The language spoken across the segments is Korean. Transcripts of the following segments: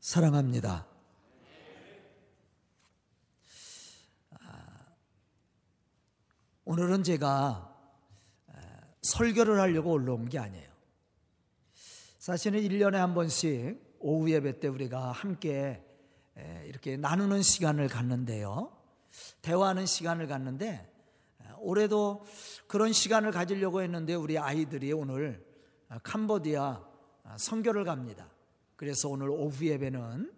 사랑합니다. 아, 오늘은 제가 설교를 하려고 올라온 게 아니에요. 사실은 1년에 한 번씩 오후 예배 때 우리가 함께 이렇게 나누는 시간을 갖는데요. 대화하는 시간을 갖는데 올해도 그런 시간을 가지려고 했는데 우리 아이들이 오늘 캄보디아 선교를 갑니다. 그래서 오늘 오후 예배는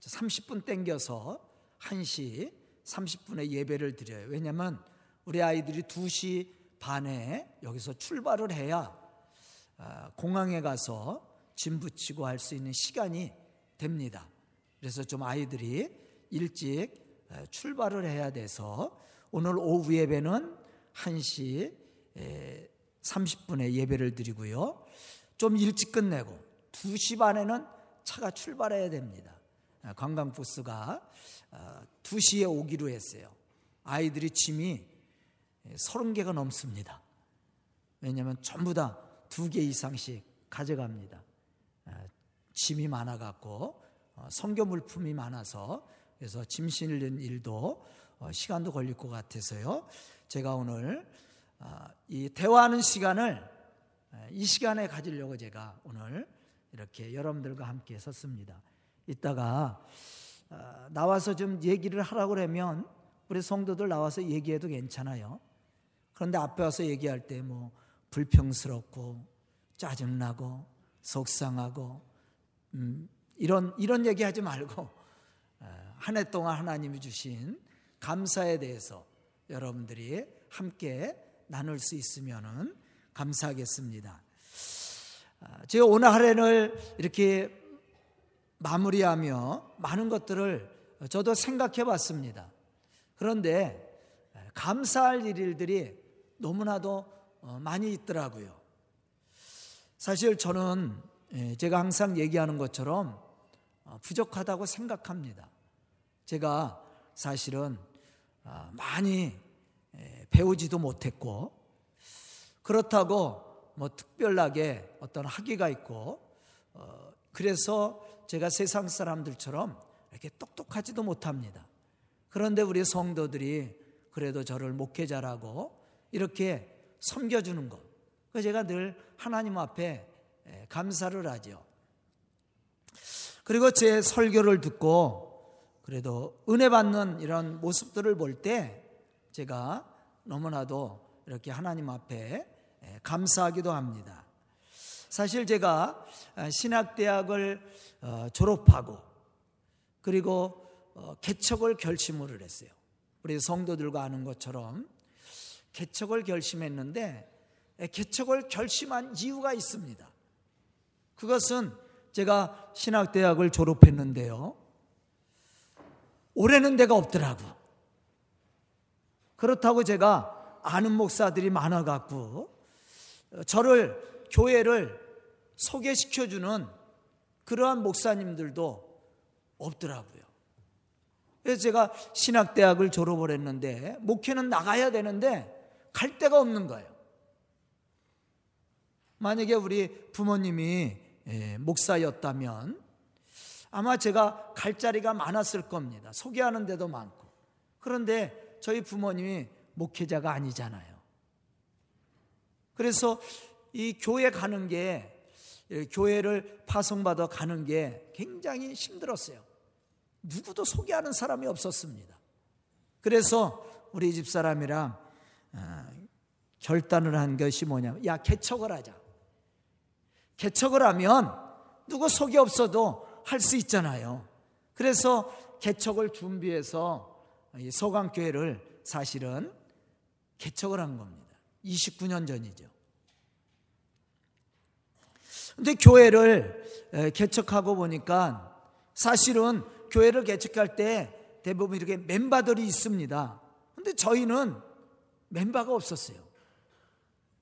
30분 땡겨서 1시 30분에 예배를 드려요. 왜냐하면 우리 아이들이 2시 반에 여기서 출발을 해야 아, 공항에 가서 짐 붙이고 할 수 있는 시간이 됩니다. 그래서 좀 아이들이 일찍 출발을 해야 돼서 오늘 오후 예배는 1시 30분에 예배를 드리고요. 좀 일찍 끝내고 2시 반에는 차가 출발해야 됩니다. 아, 관광버스가 2시에 아, 오기로 했어요. 아이들이 짐이 30개가 넘습니다. 왜냐하면 전부 다 두 개 이상씩 가져갑니다. 아, 짐이 많아갖고 어, 성교 물품이 많아서 그래서 짐 실는 일도 어, 시간도 걸릴 것 같아서요. 제가 오늘 이 대화하는 시간을 이 시간에 가지려고 제가 오늘 이렇게 여러분들과 함께 섰습니다. 이따가 어, 나와서 좀 얘기를 하라고 그러면 우리 성도들 나와서 얘기해도 괜찮아요. 그런데 앞에 와서 얘기할 때 뭐 불평스럽고 짜증나고 속상하고 음, 이런 이런 얘기하지 말고 어, 한해 동안 하나님이 주신 감사에 대해서 여러분들이 함께 나눌 수 있으면은 감사하겠습니다. 아, 제가 오늘 하루를 이렇게 마무리하며 많은 것들을 저도 생각해 봤습니다. 그런데 감사할 일들이 너무나도 어, 많이 있더라고요. 사실 저는 예, 제가 항상 얘기하는 것처럼 어, 부족하다고 생각합니다. 제가 사실은 아, 많이 예, 배우지도 못했고 그렇다고 뭐 특별하게 어떤 학위가 있고 어, 그래서 제가 세상 사람들처럼 이렇게 똑똑하지도 못합니다. 그런데 우리 성도들이 그래도 저를 목회자라고 이렇게 섬겨주는 것. 그 제가 늘 하나님 앞에 감사를 하죠. 그리고 제 설교를 듣고 그래도 은혜 받는 이런 모습들을 볼 때 제가 너무나도 이렇게 하나님 앞에 예, 감사하기도 합니다. 사실 제가 아, 신학대학을 어, 졸업하고 그리고 어, 개척을 결심을 했어요. 우리 성도들과 아는 것처럼 개척을 결심했는데 예, 개척을 결심한 이유가 있습니다. 그것은 제가 신학대학을 졸업했는데요. 올해는 데가 없더라고. 그렇다고 제가 아는 목사들이 많아갖고 저를 교회를 소개시켜 주는 그러한 목사님들도 없더라고요. 그래서 제가 신학대학을 졸업을 했는데 목회는 나가야 되는데 갈 데가 없는 거예요. 만약에 우리 부모님이 예, 목사였다면 아마 제가 갈 자리가 많았을 겁니다. 소개하는 데도 많고. 그런데 저희 부모님이 목회자가 아니잖아요. 그래서 이 교회 가는 게 교회를 파송받아 가는 게 굉장히 힘들었어요. 누구도 소개하는 사람이 없었습니다. 그래서 우리 집 사람이랑 어, 결단을 한 것이 뭐냐면 야 개척을 하자. 개척을 하면 누구 소개 없어도 할 수 있잖아요. 그래서 개척을 준비해서 소강교회를 사실은 개척을 한 겁니다. 29년 전이죠. 근데 교회를 개척하고 보니까 사실은 교회를 개척할 때 대부분 이렇게 멤버들이 있습니다. 근데 저희는 멤버가 없었어요.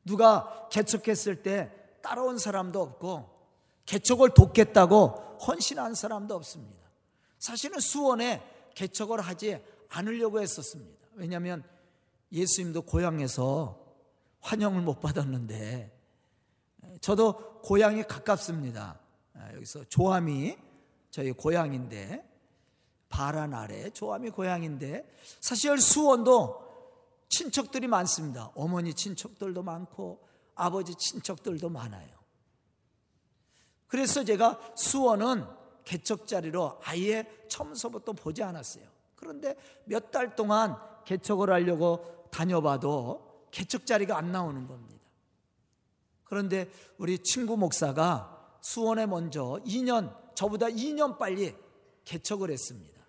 누가 개척했을 때 따라온 사람도 없고 개척을 돕겠다고 헌신한 사람도 없습니다. 사실은 수원에 개척을 하지 않으려고 했었습니다. 왜냐하면 예수님도 고향에서 환영을 못 받았는데 저도 고향이 가깝습니다. 아, 여기서 조함이 저희 고향인데 바란 아래 조암이 고향인데 사실 수원도 친척들이 많습니다. 어머니 친척들도 많고 아버지 친척들도 많아요. 그래서 제가 수원은 개척자리로 아예 처음서부터 보지 않았어요. 그런데 몇 달 동안 개척을 하려고 다녀봐도 개척자리가 안 나오는 겁니다. 그런데 우리 친구 목사가 수원에 먼저 2년, 저보다 2년 빨리 개척을 했습니다.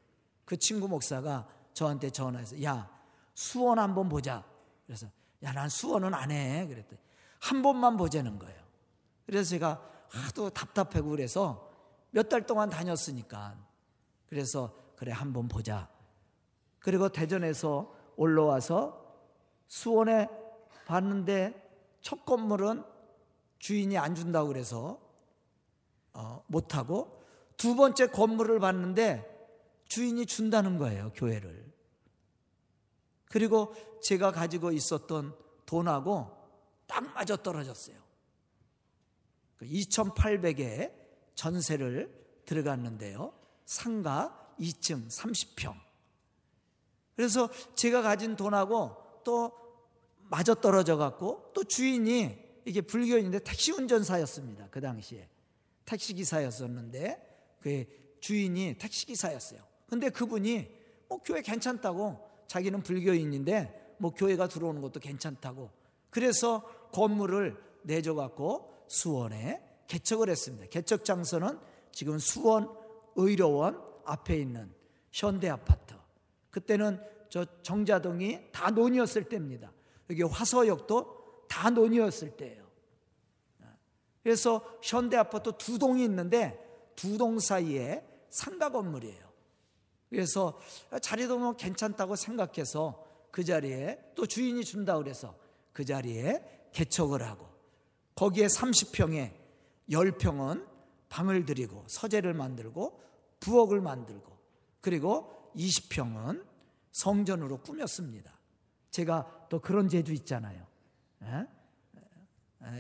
그 친구 목사가 저한테 전화해서 야, 수원 한번 보자. 그래서 야, 난 수원은 안 해. 그랬더니 한 번만 보자는 거예요. 그래서 제가 하도 답답하고 그래서 몇 달 동안 다녔으니까 그래서 그래 한 번 보자. 그리고 대전에서 올라와서 수원에 봤는데 첫 건물은 주인이 안 준다고 그래서 어, 못하고 두 번째 건물을 봤는데 주인이 준다는 거예요, 교회를. 그리고 제가 가지고 있었던 돈하고 딱 맞아 떨어졌어요. 2,800에 그 전세를 들어갔는데요. 상가 2층 30평. 그래서 제가 가진 돈하고 또 맞아 떨어져 갖고 또 주인이 이게 불교인인데 택시 운전사였습니다. 그 당시에. 택시 기사였었는데 그 주인이 택시 기사였어요. 근데 그분이 뭐 교회 괜찮다고 자기는 불교인인데 뭐 교회가 들어오는 것도 괜찮다고 그래서 건물을 내줘 갖고 수원에 개척을 했습니다. 개척 장소는 지금 수원 의료원 앞에 있는 현대 아파트. 그때는 저 정자동이 다 논이었을 때입니다. 여기 화서역도 다 논이었을 때예요. 그래서 현대 아파트 두 동이 있는데 두 동 사이에 상가 건물이에요. 그래서 자리도 뭐 괜찮다고 생각해서 그 자리에 또 주인이 준다 그래서 그 자리에 개척을 하고 거기에 30평에 10평은 방을 들이고 서재를 만들고 부엌을 만들고 그리고 20평은 성전으로 꾸몄습니다. 제가 또 그런 재주 있잖아요. 에?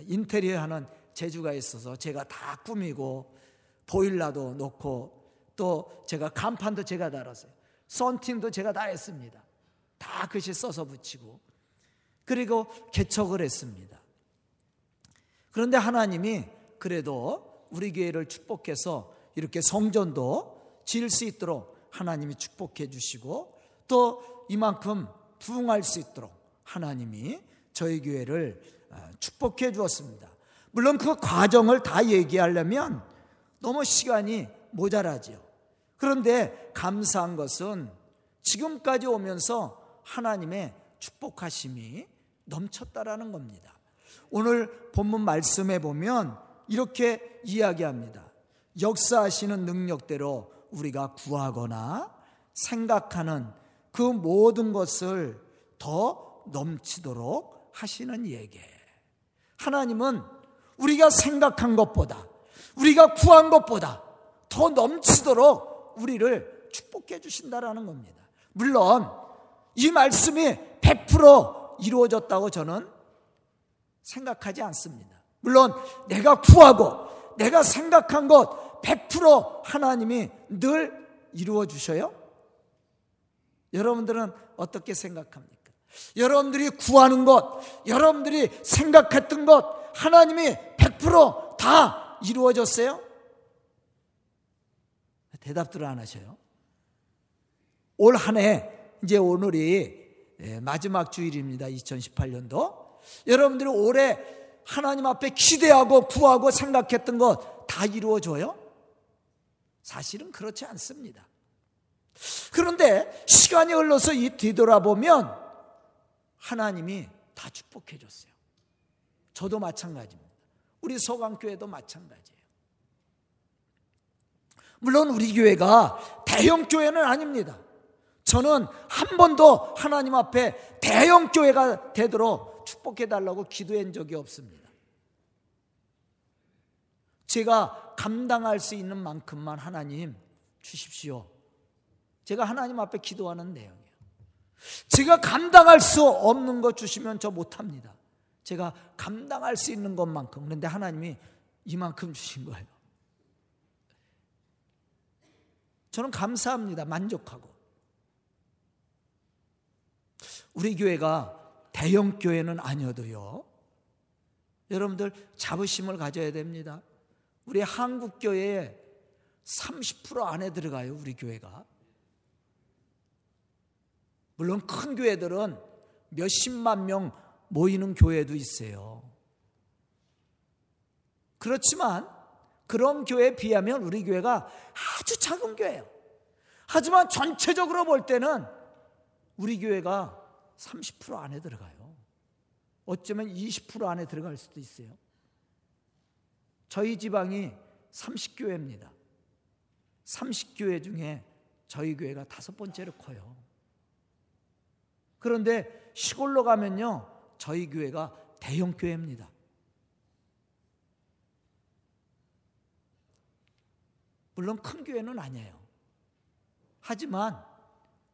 인테리어 하는 재주가 있어서 제가 다 꾸미고 보일러도 놓고 또 제가 간판도 제가 달았어요. 썬팅도 제가 다 했습니다. 다 글씨 써서 붙이고 그리고 개척을 했습니다. 그런데 하나님이 그래도 우리 교회를 축복해서 이렇게 성전도 지을 수 있도록 하나님이 축복해 주시고 또 이만큼 부흥할 수 있도록 하나님이 저희 교회를 아, 축복해 주었습니다. 물론 그 과정을 다 얘기하려면 너무 시간이 모자라지요. 그런데 감사한 것은 지금까지 오면서 하나님의 축복하심이 넘쳤다라는 겁니다. 오늘 본문 말씀에 보면 이렇게 이야기합니다. 역사하시는 능력대로 우리가 구하거나 생각하는 그 모든 것을 더 넘치도록 하시는 예계. 하나님은 우리가 생각한 것보다, 우리가 구한 것보다 더 넘치도록 우리를 축복해 주신다라는 겁니다. 물론 이 말씀이 100% 이루어졌다고 저는 생각하지 않습니다. 물론 내가 구하고 내가 생각한 것 100% 하나님이 늘 이루어 주셔요? 여러분들은 어떻게 생각합니까? 여러분들이 구하는 것, 여러분들이 생각했던 것 하나님이 100%다 이루어졌어요? 대답들을 안 하셔요. 올 한 해, 이제 오늘이 예, 마지막 주일입니다. 2018년도. 여러분들이 올해 하나님 앞에 기대하고 구하고 생각했던 것 다 이루어져요? 사실은 그렇지 않습니다. 그런데 시간이 흘러서 이 뒤돌아보면 하나님이 다 축복해 줬어요. 저도 마찬가지입니다. 우리 서강교회도 마찬가지. 물론 우리 교회가 대형 교회는 아닙니다. 저는 한 번도 하나님 앞에 대형 교회가 되도록 축복해 달라고 기도한 적이 없습니다. 제가 감당할 수 있는 만큼만 하나님 주십시오. 제가 하나님 앞에 기도하는 내용이에요. 제가 감당할 수 없는 것 주시면 저 못합니다. 제가 감당할 수 있는 것만큼. 그런데 하나님이 이만큼 주신 거예요. 저는 감사합니다. 만족하고. 우리 교회가 대형 교회는 아니어도요. 여러분들 자부심을 가져야 됩니다. 우리 한국 교회에 30% 안에 들어가요, 우리 교회가. 물론 큰 교회들은 몇십만 명 모이는 교회도 있어요. 그렇지만 그런 교회에 비하면 우리 교회가 아주 작은 교회예요. 하지만 전체적으로 볼 때는 우리 교회가 30% 안에 들어가요. 어쩌면 20% 안에 들어갈 수도 있어요. 저희 지방이 30교회입니다. 30교회 중에 저희 교회가 다섯 번째로 커요. 그런데 시골로 가면요, 저희 교회가 대형 교회입니다. 물론 큰 교회는 아니에요. 하지만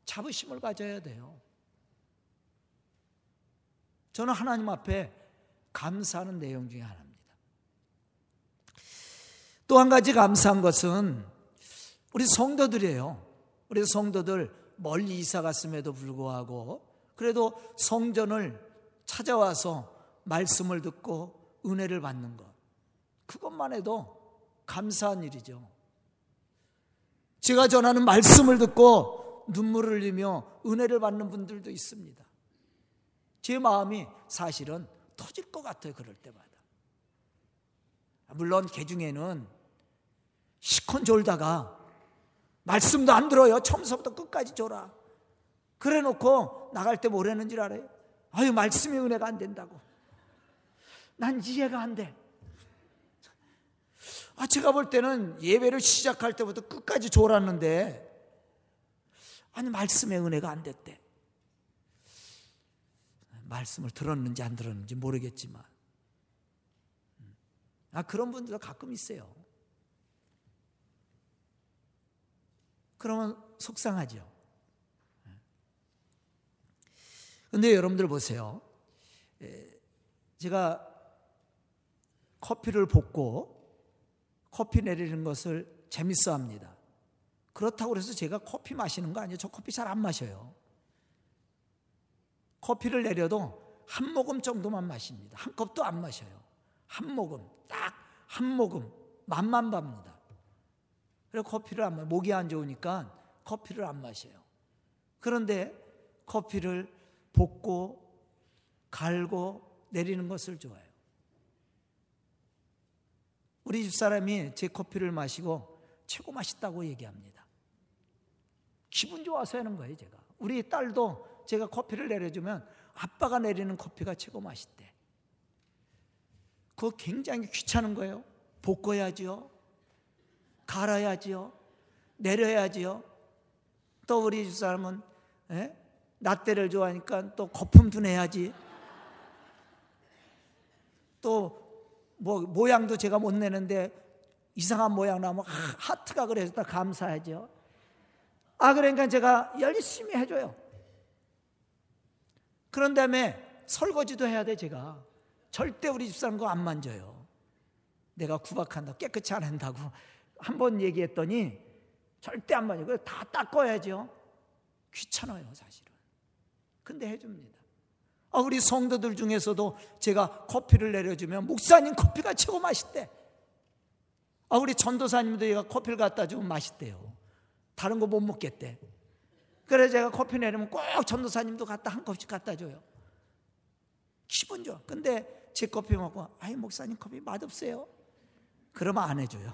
자부심을 가져야 돼요. 저는 하나님 앞에 감사하는 내용 중에 하나입니다. 또 한 가지 감사한 것은 우리 성도들이에요. 우리 성도들 멀리 이사 갔음에도 불구하고 그래도 성전을 찾아와서 말씀을 듣고 은혜를 받는 것. 그것만 해도 감사한 일이죠. 제가 전하는 말씀을 듣고 눈물을 흘리며 은혜를 받는 분들도 있습니다. 제 마음이 사실은 터질 것 같아요. 그럴 때마다. 물론 개 중에는 시컨 졸다가 말씀도 안 들어요. 처음부터 끝까지 졸아. 그래 놓고 나갈 때 뭐라는 줄 알아요? 아유, 말씀이 은혜가 안 된다고. 난 이해가 안 돼. 아, 제가 볼 때는 예배를 시작할 때부터 끝까지 졸았는데, 아니, 말씀의 은혜가 안 됐대. 말씀을 들었는지 안 들었는지 모르겠지만. 아, 그런 분들도 가끔 있어요. 그러면 속상하죠. 근데 여러분들 보세요. 제가 커피를 볶고 커피 내리는 것을 재밌어 합니다. 그렇다고 해서 제가 커피 마시는 거 아니에요. 저 커피 잘 안 마셔요. 커피를 내려도 한 모금 정도만 마십니다. 한 컵도 안 마셔요. 한 모금, 딱 한 모금, 맛만 봅니다. 그래서 커피를 안 마, 목이 안 좋으니까 커피를 안 마셔요. 그런데 커피를 볶고 갈고 내리는 것을 좋아해요. 우리 집사람이 제 커피를 마시고 최고 맛있다고 얘기합니다. 기분 좋아서 하는 거예요, 제가. 우리 딸도 제가 커피를 내려주면 아빠가 내리는 커피가 최고 맛있대. 그거 굉장히 귀찮은 거예요. 볶아야지요. 갈아야지요. 내려야지요. 또 우리 집사람은 예? 라떼를 좋아하니까 또 거품도 내야지. 또 뭐 모양도 제가 못 내는데 이상한 모양 나면 하트가 그래서 다 감사하죠. 아 그러니까 제가 열심히 해줘요. 그런 다음에 설거지도 해야 돼 제가. 절대 우리 집사람 거 안 만져요. 내가 구박한다 깨끗이 안 한다고 한 번 얘기했더니 절대 안 만져. 다 닦아야죠. 귀찮아요 사실은. 근데 해줍니다. 아, 우리 성도들 중에서도 제가 커피를 내려주면 목사님 커피가 최고 맛있대. 아, 우리 전도사님도 얘가 커피를 갖다 주면 맛있대요. 다른 거 못 먹겠대. 그래 제가 커피 내리면 꼭 전도사님도 갖다 한 컵씩 갖다 줘요. 기분 좋아. 근데 제 커피 먹고 아이 목사님 커피 맛없어요. 그러면 안 해줘요.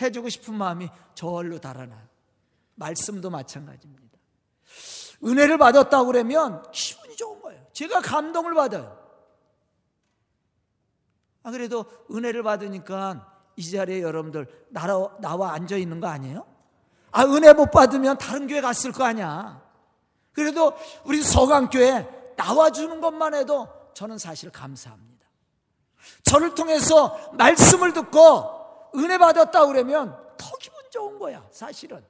해주고 싶은 마음이 저절로 달아나요. 말씀도 마찬가지입니다. 은혜를 받았다고 그러면 기분이 좋은 거예요. 제가 감동을 받아요. 아, 그래도 은혜를 받으니까 이 자리에 여러분들 나라, 나와 앉아 있는 거 아니에요? 아, 은혜 못 받으면 다른 교회 갔을 거 아니야. 그래도 우리 서강교회 나와주는 것만 해도 저는 사실 감사합니다. 저를 통해서 말씀을 듣고 은혜 받았다 그러면 더 기분 좋은 거야, 사실은.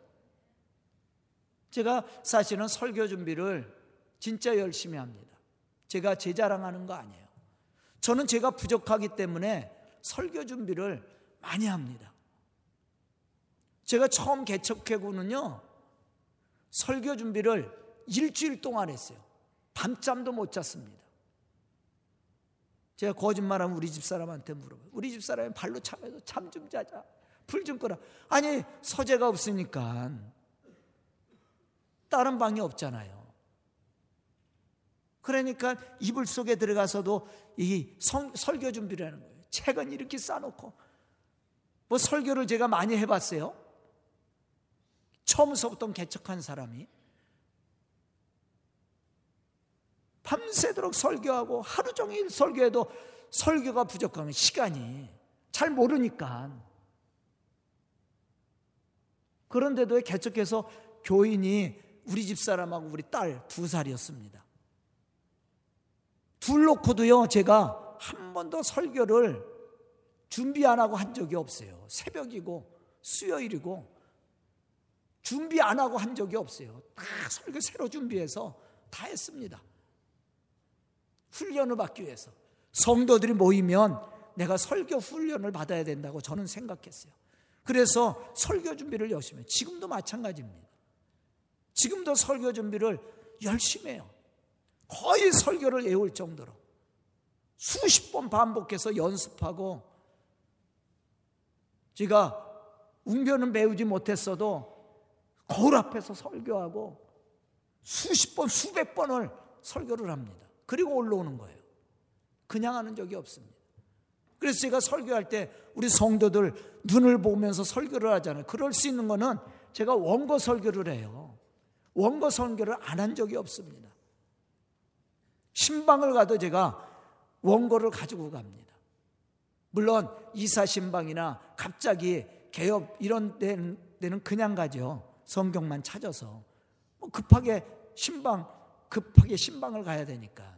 제가 사실은 설교 준비를 진짜 열심히 합니다. 제가 제 자랑하는 거 아니에요. 저는 제가 부족하기 때문에 설교 준비를 많이 합니다. 제가 처음 개척회구는요, 설교 준비를 일주일 동안 했어요. 밤잠도 못 잤습니다. 제가 거짓말하면 우리 집 사람한테 물어봐요. 우리 집 사람이 발로 참해서 잠 좀 자자. 불 좀 끄라. 아니, 서재가 없으니까 다른 방이 없잖아요. 그러니까 이불 속에 들어가서도 이 성, 설교 준비를 하는 거예요. 책은 이렇게 싸놓고. 뭐 설교를 제가 많이 해봤어요. 처음서부터 개척한 사람이. 밤새도록 설교하고 하루 종일 설교해도 설교가 부족한 시간이 잘 모르니까 그런데도 개척해서 교인이 우리 집 사람하고 우리 딸 두 살이었습니다. 둘 놓고도요 제가 한 번도 설교를 준비 안 하고 한 적이 없어요. 새벽이고 수요일이고 준비 안 하고 한 적이 없어요. 다 설교 새로 준비해서 다 했습니다. 훈련을 받기 위해서 성도들이 모이면 내가 설교 훈련을 받아야 된다고 저는 생각했어요. 그래서 설교 준비를 열심히. 지금도 마찬가지입니다. 지금도 설교 준비를 열심히 해요. 거의 설교를 외울 정도로 수십 번 반복해서 연습하고 제가 웅변은 배우지 못했어도 거울 앞에서 설교하고 수십 번, 수백 번을 설교를 합니다. 그리고 올라오는 거예요. 그냥 하는 적이 없습니다. 그래서 제가 설교할 때 우리 성도들 눈을 보면서 설교를 하잖아요. 그럴 수 있는 거는 제가 원고 설교를 해요. 원고 설교를 안 한 적이 없습니다. 신방을 가도 제가 원고를 가지고 갑니다. 물론 이사 신방이나 갑자기 개업 이런 데는 그냥 가죠. 성경만 찾아서 뭐 급하게 신방 급하게 신방을 가야 되니까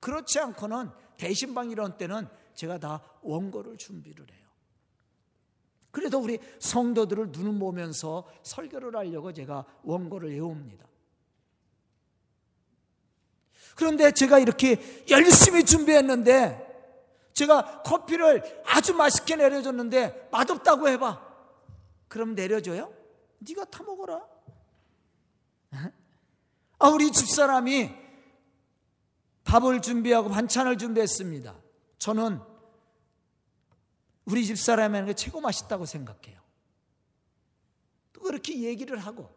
그렇지 않고는 대신방 이런 때는 제가 다 원고를 준비를 해요. 그래도 우리 성도들을 눈을 보면서 설교를 하려고 제가 원고를 외웁니다. 그런데 제가 이렇게 열심히 준비했는데 제가 커피를 아주 맛있게 내려줬는데 맛없다고 해봐. 그럼 내려줘요? 네가 타 먹어라. 아 우리 집사람이 밥을 준비하고 반찬을 준비했습니다. 저는 우리 집 사람이 하는 게 최고 맛있다고 생각해요. 또 그렇게 얘기를 하고.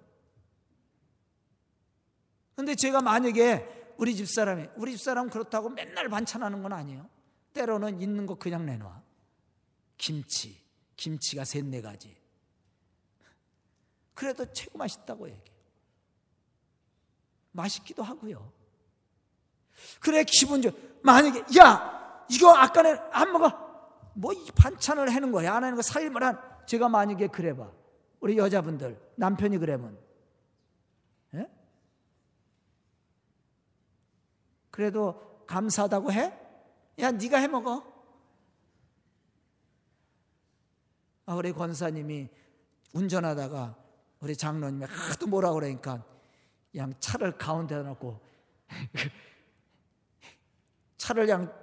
근데 제가 만약에 우리 집 사람이, 우리 집 사람은 그렇다고 맨날 반찬하는 건 아니에요. 때로는 있는 거 그냥 내놔. 김치, 김치가 셋, 네 가지. 그래도 최고 맛있다고 얘기해요. 맛있기도 하고요. 그래 기분 좋. 만약에 야 이거 아까는 안 먹어. 뭐이 반찬을 해는 거야 안거 살림을 한. 제가 만약에 그래 봐. 우리 여자분들 남편이 그러면 예? 그래도 감사하다고 해? 야 네가 해 먹어. 아, 우리 권사님이 운전하다가 우리 장로님이 하도 뭐라 그러니까 그냥 차를 가운데다 놓고 차를 그냥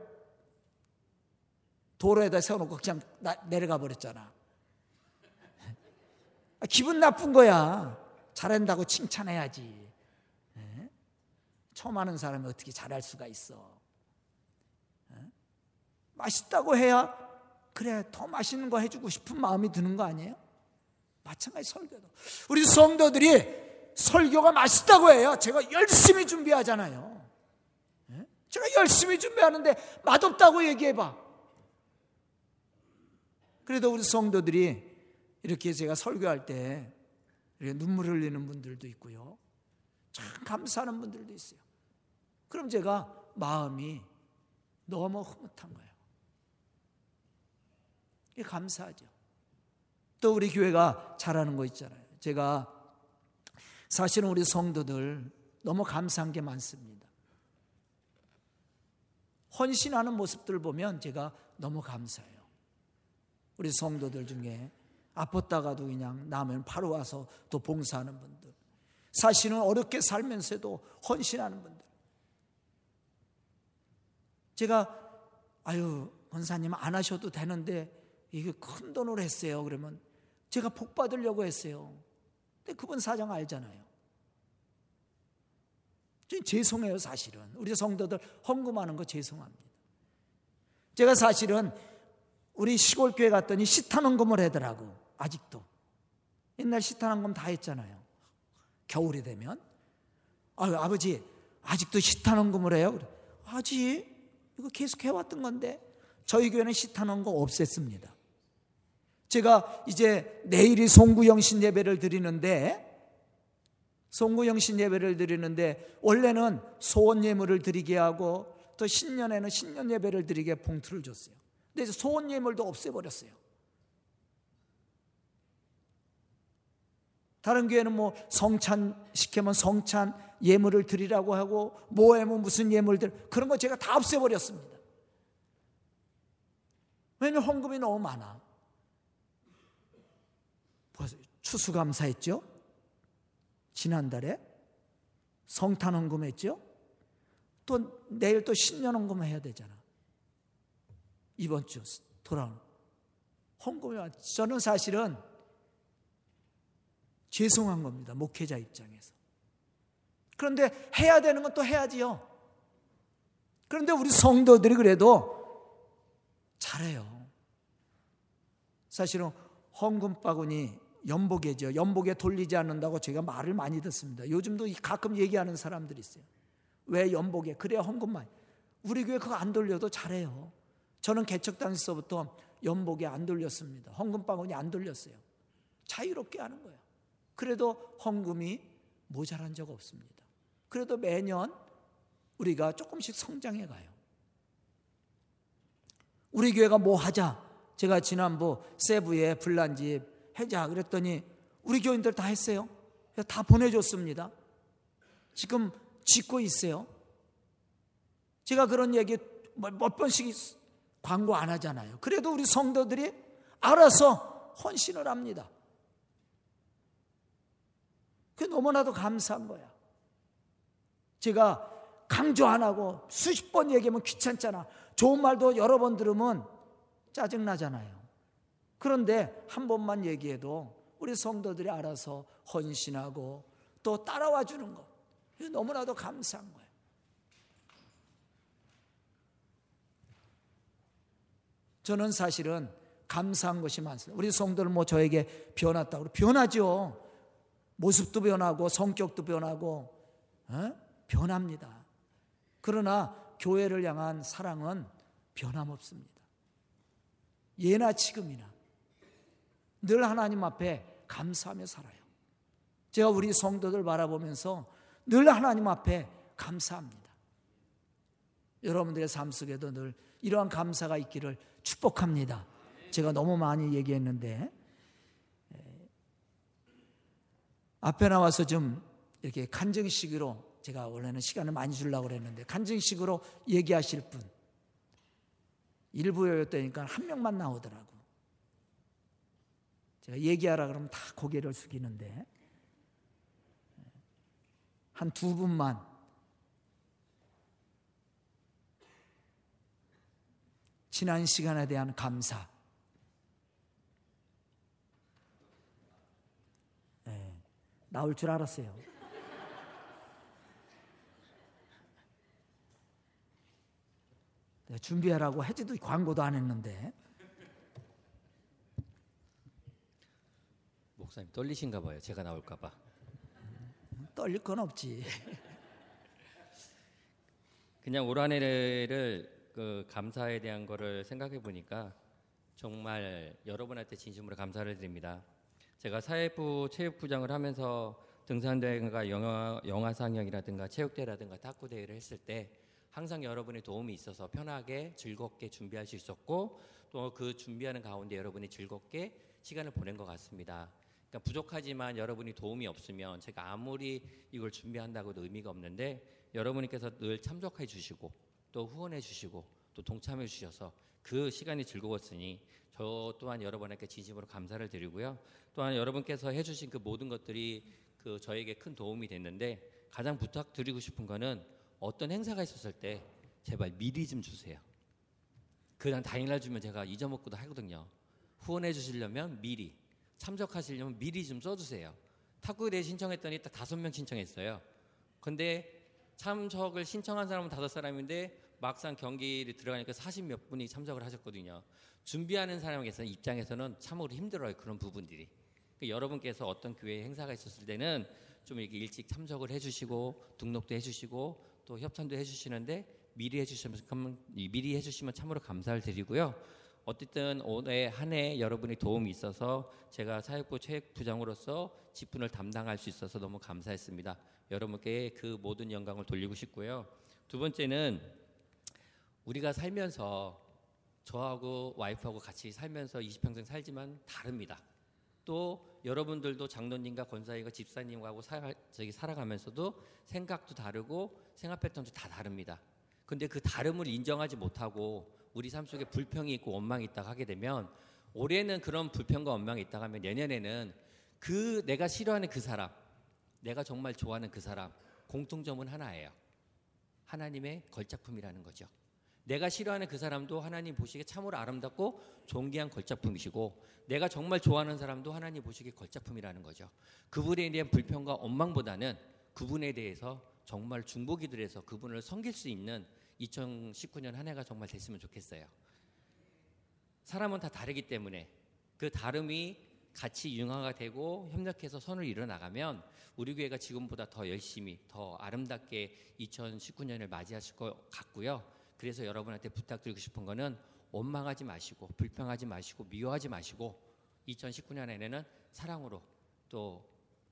도로에다 세워놓고 그냥 내려가 버렸잖아. 아, 기분 나쁜 거야. 잘한다고 칭찬해야지. 예? 처음 하는 사람이 어떻게 잘할 수가 있어. 예? 맛있다고 해야 그래 더 맛있는 거 해주고 싶은 마음이 드는 거 아니에요? 마찬가지 설교도 우리 성도들이 설교가 맛있다고 해요. 제가 열심히 준비하잖아요. 제가 열심히 준비하는데 맛없다고 얘기해봐. 그래도 우리 성도들이 이렇게 제가 설교할 때 눈물 흘리는 분들도 있고요. 참 감사하는 분들도 있어요. 그럼 제가 마음이 너무 흐뭇한 거예요. 감사하죠. 또 우리 교회가 잘하는 거 있잖아요. 제가 사실은 우리 성도들 너무 감사한 게 많습니다. 헌신하는 모습들 보면 제가 너무 감사해요. 우리 성도들 중에 아팠다가도 그냥 나면 바로 와서 또 봉사하는 분들. 사실은 어렵게 살면서도 헌신하는 분들. 제가 아유 권사님 안 하셔도 되는데 이게 큰 돈을 했어요. 그러면 제가 복 받으려고 했어요. 근데 그분 사정 알잖아요. 죄송해요, 사실은. 우리 성도들 헌금하는 거 죄송합니다. 제가 사실은 우리 시골 교회 갔더니 시타헌금을 하더라고. 아직도. 옛날 시타헌금 다 했잖아요. 겨울이 되면. 아유, 아버지, 아직도 시타헌금을 해요? 그래. 아직 이거 계속 해왔던 건데 저희 교회는 시타헌금 없앴습니다. 제가 이제 내일이 송구영신 예배를 드리는데 송구영신 예배를 드리는데 원래는 소원 예물을 드리게 하고 또 신년에는 신년 예배를 드리게 봉투를 줬어요. 근데 소원 예물도 없애버렸어요. 다른 교회는 뭐 성찬 시키면 성찬 예물을 드리라고 하고 모에면 무슨 예물들 그런 거 제가 다 없애버렸습니다. 왜냐면 헌금이 너무 많아. 추수감사했죠? 지난달에 성탄 헌금했죠? 또 내일 또 신년 헌금 해야 되잖아. 이번 주 돌아오는 헌금이 저는 사실은 죄송한 겁니다. 목회자 입장에서. 그런데 해야 되는 건 또 해야지요. 그런데 우리 성도들이 그래도 잘해요. 사실은 헌금 바구니 연복이죠. 연복에 돌리지 않는다고 제가 말을 많이 듣습니다. 요즘도 가끔 얘기하는 사람들이 있어요. 왜 연복에? 그래야 헌금만. 우리 교회 그거 안 돌려도 잘해요. 저는 개척당에서부터 연복에 안 돌렸습니다. 헌금 바구니 안 돌렸어요. 자유롭게 하는 거예요. 그래도 헌금이 모자란 적 없습니다. 그래도 매년 우리가 조금씩 성장해 가요. 우리 교회가 뭐 하자. 제가 지난번 세부에 불난집 해자 그랬더니 우리 교인들 다 했어요. 다 보내줬습니다. 지금 짓고 있어요. 제가 그런 얘기 몇 번씩 광고 안 하잖아요. 그래도 우리 성도들이 알아서 헌신을 합니다. 그게 너무나도 감사한 거야. 제가 강조 안 하고 수십 번 얘기하면 귀찮잖아. 좋은 말도 여러 번 들으면 짜증나잖아요. 그런데 한 번만 얘기해도 우리 성도들이 알아서 헌신하고 또 따라와 주는 거. 너무나도 감사한 거예 저는 사실은 감사한 것이 많습니다. 우리 성도들 뭐 저에게 변했다고 변하죠. 모습도 변하고 성격도 변하고 어? 변합니다. 그러나 교회를 향한 사랑은 변함없습니다. 예나 지금이나 늘 하나님 앞에 감사하며 살아요. 제가 우리 성도들 바라보면서 늘 하나님 앞에 감사합니다. 여러분들의 삶 속에도 늘 이러한 감사가 있기를 축복합니다. 제가 너무 많이 얘기했는데 앞에 나와서 좀 이렇게 간증식으로 제가 원래는 시간을 많이 주려고 그랬는데 간증식으로 얘기하실 분 일부였다니까 한 명만 나오더라고. 제가 얘기하라 그러면 다 고개를 숙이는데 한 두 분만 지난 시간에 대한 감사 나올 줄 알았어요. 준비하라고 해지도 광고도 안 했는데. 목사님 떨리신가 봐요. 제가 나올까 봐. 떨릴 건 없지. 그냥 올 한해를 그 감사에 대한 거를 생각해 보니까 정말 여러분한테 진심으로 감사를 드립니다. 제가 사회부 체육부장을 하면서 등산대회가 영화, 영화 상영이라든가 체육대회라든가 탁구대회를 했을 때 항상 여러분의 도움이 있어서 편하게 즐겁게 준비할 수 있었고 또 그 준비하는 가운데 여러분이 즐겁게 시간을 보낸 것 같습니다. 그러니까 부족하지만 여러분이 도움이 없으면 제가 아무리 이걸 준비한다고도 의미가 없는데 여러분께서 늘 참석해 주시고 또 후원해 주시고 또 동참해 주셔서 그 시간이 즐거웠으니 저 또한 여러분에게 진심으로 감사를 드리고요. 또한 여러분께서 해주신 그 모든 것들이 그 저에게 큰 도움이 됐는데 가장 부탁드리고 싶은 거는 어떤 행사가 있었을 때 제발 미리 좀 주세요. 그냥 당일날 주면 제가 잊어먹고도 하거든요. 후원해 주시려면 미리 참석하시려면 미리 좀 써주세요. 탁구대회 신청했더니 딱 다섯 명 신청했어요. 근데 참석을 신청한 사람은 다섯 사람인데 막상 경기를 들어가니까 40몇 분이 참석을 하셨거든요. 준비하는 사람에게서 입장에서는 참으로 힘들어요. 그런 부분들이. 그러니까 여러분께서 어떤 교회 행사가 있었을 때는 좀 이렇게 일찍 참석을 해주시고 등록도 해주시고 또 협찬도 해주시는데 미리 해주시면 미리 해주시면 참으로 감사를 드리고요. 어쨌든 올해 한 해 여러분이 도움이 있어서 제가 사회부 체육부장으로서 직분을 담당할 수 있어서 너무 감사했습니다. 여러분께 그 모든 영광을 돌리고 싶고요. 두 번째는 우리가 살면서 저하고 와이프하고 같이 살면서 20평생 살지만 다릅니다. 또 여러분들도 장로님과 권사님과 집사님하고 살, 저기 살아가면서도 생각도 다르고 생활 패턴도 다 다릅니다. 근데 그 다름을 인정하지 못하고 우리 삶 속에 불평이 있고 원망이 있다 하게 되면 올해는 그런 불평과 원망이 있다 하면 내년에는 그 내가 싫어하는 그 사람, 내가 정말 좋아하는 그 사람 공통점은 하나예요. 하나님의 걸작품이라는 거죠. 내가 싫어하는 그 사람도 하나님 보시기에 참으로 아름답고 존귀한 걸작품이시고 내가 정말 좋아하는 사람도 하나님 보시기에 걸작품이라는 거죠. 그분에 대한 불평과 원망보다는 그분에 대해서 정말 중보기도를 해서 그분을 섬길 수 있는 2019년 한 해가 정말 됐으면 좋겠어요. 사람은 다 다르기 때문에 그 다름이 같이 융화가 되고 협력해서 선을 이뤄 나가면 우리 교회가 지금보다 더 열심히 더 아름답게 2019년을 맞이하실 것 같고요. 그래서 여러분한테 부탁드리고 싶은 거는 원망하지 마시고 불평하지 마시고 미워하지 마시고 2019년에는 사랑으로 또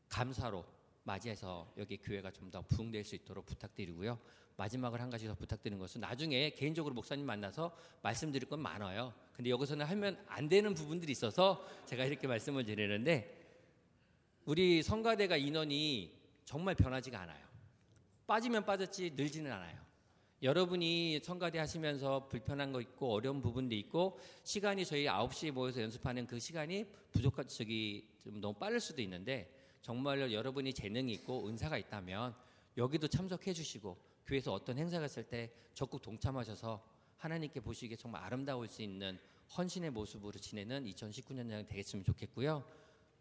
감사로 맞이해서 여기 교회가 좀 더 부흥될 수 있도록 부탁드리고요. 마지막으로 한 가지 더 부탁드리는 것은 나중에 개인적으로 목사님 만나서 말씀드릴 건 많아요. 근데 여기서는 하면 안 되는 부분들이 있어서 제가 이렇게 말씀을 드리는데 우리 성가대가 인원이 정말 변하지가 않아요. 빠지면 빠졌지 늘지는 않아요. 여러분이 성가대 하시면서 불편한 거 있고 어려운 부분도 있고 시간이 저희 9시에 모여서 연습하는 그 시간이 부족한 저기 좀 너무 빠를 수도 있는데 정말로 여러분이 재능이 있고 은사가 있다면 여기도 참석해 주시고 교회에서 어떤 행사가 있을 때 적극 동참하셔서 하나님께 보시기에 정말 아름다울 수 있는 헌신의 모습으로 지내는 2019년이 되겠으면 좋겠고요.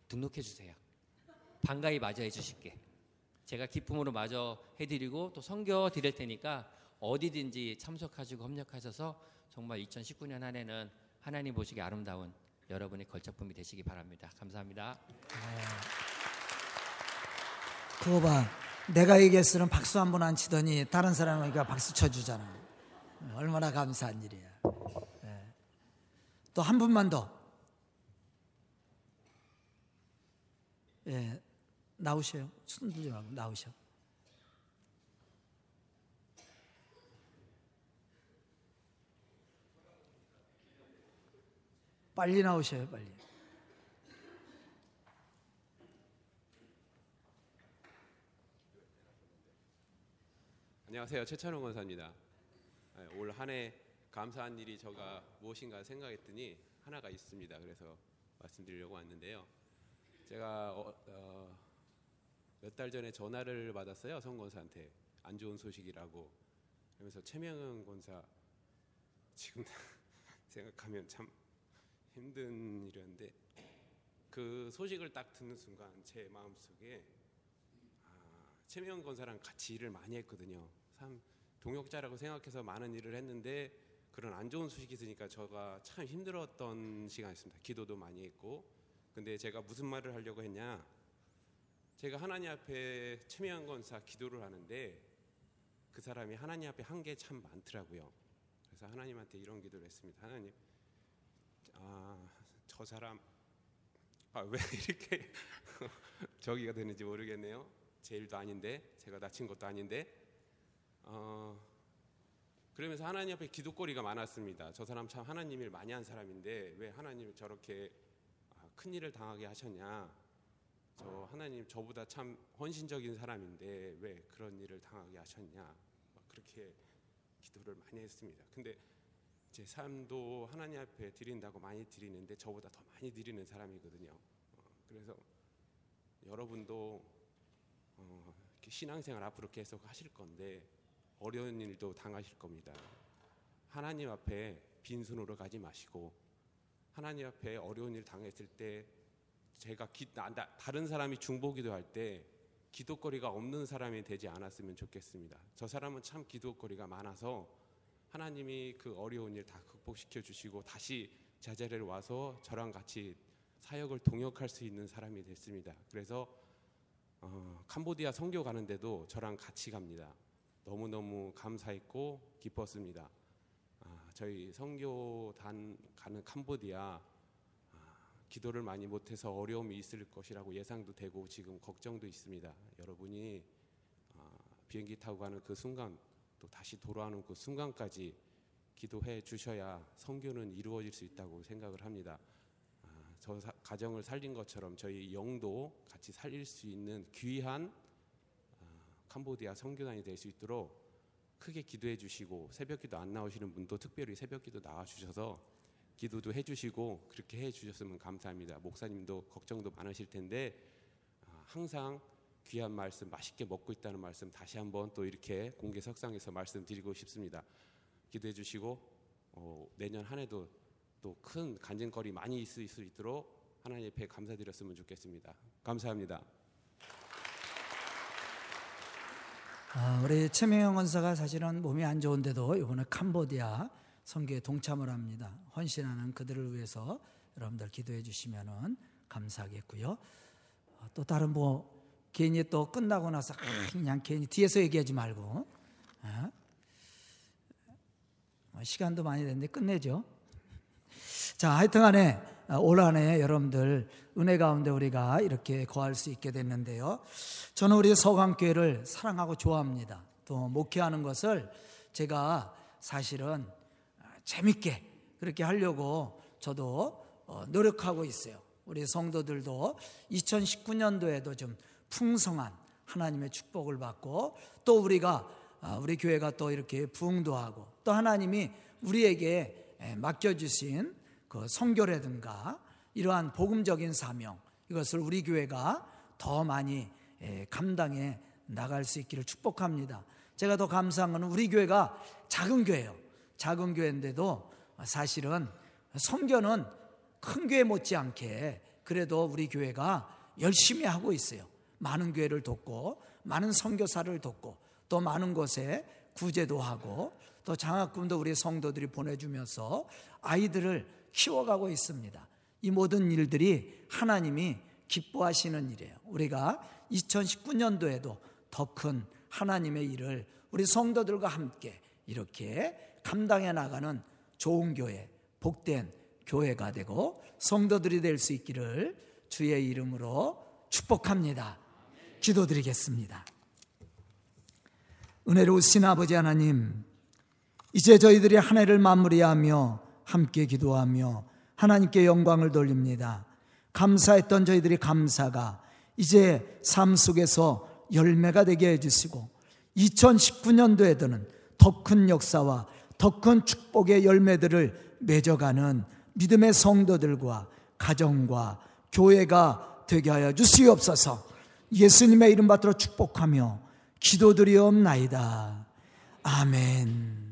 등록해 주세요. 반가이 맞이해 주실게. 제가 기쁨으로 마저 해드리고 또 성겨 드릴 테니까 어디든지 참석하시고 협력하셔서 정말 2019년 한 해는 하나님 보시기 아름다운 여러분의 걸작품이 되시기 바랍니다. 감사합니다. 그거 봐. 내가 얘기했으면 박수 한 번 안 치더니 다른 사람에게 박수 쳐주잖아. 얼마나 감사한 일이야. 네. 또한 분만 더. 예, 나오셔요. 손 들지 말고 나오셔. 빨리 나오셔요, 빨리. 안녕하세요. 최찬호 권사입니다. 올 한 해 감사한 일이 저가 무엇인가 생각했더니 하나가 있습니다. 그래서 말씀드리려고 왔는데요. 제가 어, 몇달 전에 전화를 받았어요. 성 권사한테 안 좋은 소식이라고. 그러면서 최명은 권사 지금 생각하면 참 힘든 일이었는데 그 소식을 딱 듣는 순간 제 마음속에 최명 권사랑 같이 일을 많이 했거든요. 참 동역자라고 생각해서 많은 일을 했는데 그런 안 좋은 소식이 있으니까 저가 참 힘들었던 시간이었습니다. 기도도 많이 했고 근데 제가 무슨 말을 하려고 했냐? 제가 하나님 앞에 최명 권사 기도를 하는데 그 사람이 하나님 앞에 한 게 참 많더라고요. 그래서 하나님한테 이런 기도를 했습니다. 하나님, 아, 저 사람 아, 왜 이렇게 저기가 되는지 모르겠네요. 제 일도 아닌데 제가 다친 것도 아닌데 어, 그러면서 하나님 앞에 기도거리가 많았습니다. 저 사람 참 하나님 일 많이 한 사람인데 왜 하나님 저렇게 아, 큰 일을 당하게 하셨냐? 저 하나님 저보다 참 헌신적인 사람인데 왜 그런 일을 당하게 하셨냐? 그렇게 기도를 많이 했습니다. 근데 제 삶도 하나님 앞에 드린다고 많이 드리는데 저보다 더 많이 드리는 사람이거든요. 어, 그래서 여러분도 어, 신앙생활 앞으로 계속 하실 건데 어려운 일도 당하실 겁니다. 하나님 앞에 빈손으로 가지 마시고 하나님 앞에 어려운 일 당했을 때 제가 기, 나, 나, 다른 사람이 중보기도 할 때 기도거리가 없는 사람이 되지 않았으면 좋겠습니다. 저 사람은 참 기도거리가 많아서 하나님이 그 어려운 일 다 극복시켜 주시고 다시 제자리에 와서 저랑 같이 사역을 동역할 수 있는 사람이 됐습니다. 그래서 어, 캄보디아 선교 가는데도 저랑 같이 갑니다. 너무 너무 감사했고 기뻤습니다. 아, 저희 선교단 가는 캄보디아 기도를 많이 못해서 어려움이 있을 것이라고 예상도 되고 지금 걱정도 있습니다. 여러분이 아, 비행기 타고 가는 그 순간 또 다시 돌아오는 그 순간까지 기도해 주셔야 성교는 이루어질 수 있다고 생각을 합니다. 아, 저 가정을 살린 것처럼 저희 영도 같이 살릴 수 있는 귀한 아, 캄보디아 성교단이 될 수 있도록 크게 기도해 주시고 새벽기도 안 나오시는 분도 특별히 새벽기도 나와 주셔서 기도도 해 주시고 그렇게 해 주셨으면 감사합니다. 목사님도 걱정도 많으실 텐데 아, 항상 귀한 말씀 맛있게 먹고 있다는 말씀 다시 한번 또 이렇게 공개 석상에서 말씀드리고 싶습니다. 기도해 주시고 어, 내년 한 해도 또 큰 간증거리 많이 있을 수 있도록 하나님 앞에 감사드렸으면 좋겠습니다. 감사합니다. 아, 우리 최명영 원사가 사실은 몸이 안 좋은데도 이번에 캄보디아 선교에 동참을 합니다. 헌신하는 그들을 위해서 여러분들 기도해 주시면 감사하겠고요. 어, 또 다른 뭐 괜히 또 끝나고 나서 아, 그냥 괜히 뒤에서 얘기하지 말고 어? 어, 시간도 많이 됐는데 끝내죠. 자, 하여튼 간에 올 한해 여러분들 은혜 가운데 우리가 이렇게 거할 수 있게 됐는데요. 저는 우리 서강교회를 사랑하고 좋아합니다. 또 목회하는 것을 제가 사실은 재밌게 그렇게 하려고 저도 어, 노력하고 있어요. 우리 성도들도 2019년도에도 좀 풍성한 하나님의 축복을 받고 또 우리가 아, 우리 교회가 또 이렇게 부흥도 하고 또 하나님이 우리에게 맡겨주신 그 성교라든가 이러한 복음적인 사명 이것을 우리 교회가 더 많이 감당해 나갈 수 있기를 축복합니다. 제가 더 감사한 것은 우리 교회가 작은 교회예요. 작은 교회인데도 사실은 성교는 큰 교회 못지않게 그래도 우리 교회가 열심히 하고 있어요. 많은 교회를 돕고 많은 선교사를 돕고 또 많은 곳에 구제도 하고 또 장학금도 우리 성도들이 보내주면서 아이들을 키워가고 있습니다. 이 모든 일들이 하나님이 기뻐하시는 일이에요. 우리가 2019년도에도 더 큰 하나님의 일을 우리 성도들과 함께 이렇게 감당해 나가는 좋은 교회, 복된 교회가 되고 성도들이 될 수 있기를 주의 이름으로 축복합니다. 기도드리겠습니다. 은혜로우신 아버지 하나님, 이제 저희들이 한 해를 마무리하며 함께 기도하며 하나님께 영광을 돌립니다. 감사했던 저희들이 감사가 이제 삶 속에서 열매가 되게 해주시고 2019년도에도는 더 큰 역사와 더 큰 축복의 열매들을 맺어가는 믿음의 성도들과 가정과 교회가 되게 하여 주시옵소서 예수님의 이름 받들어 축복하며 기도드리옵나이다. 아멘.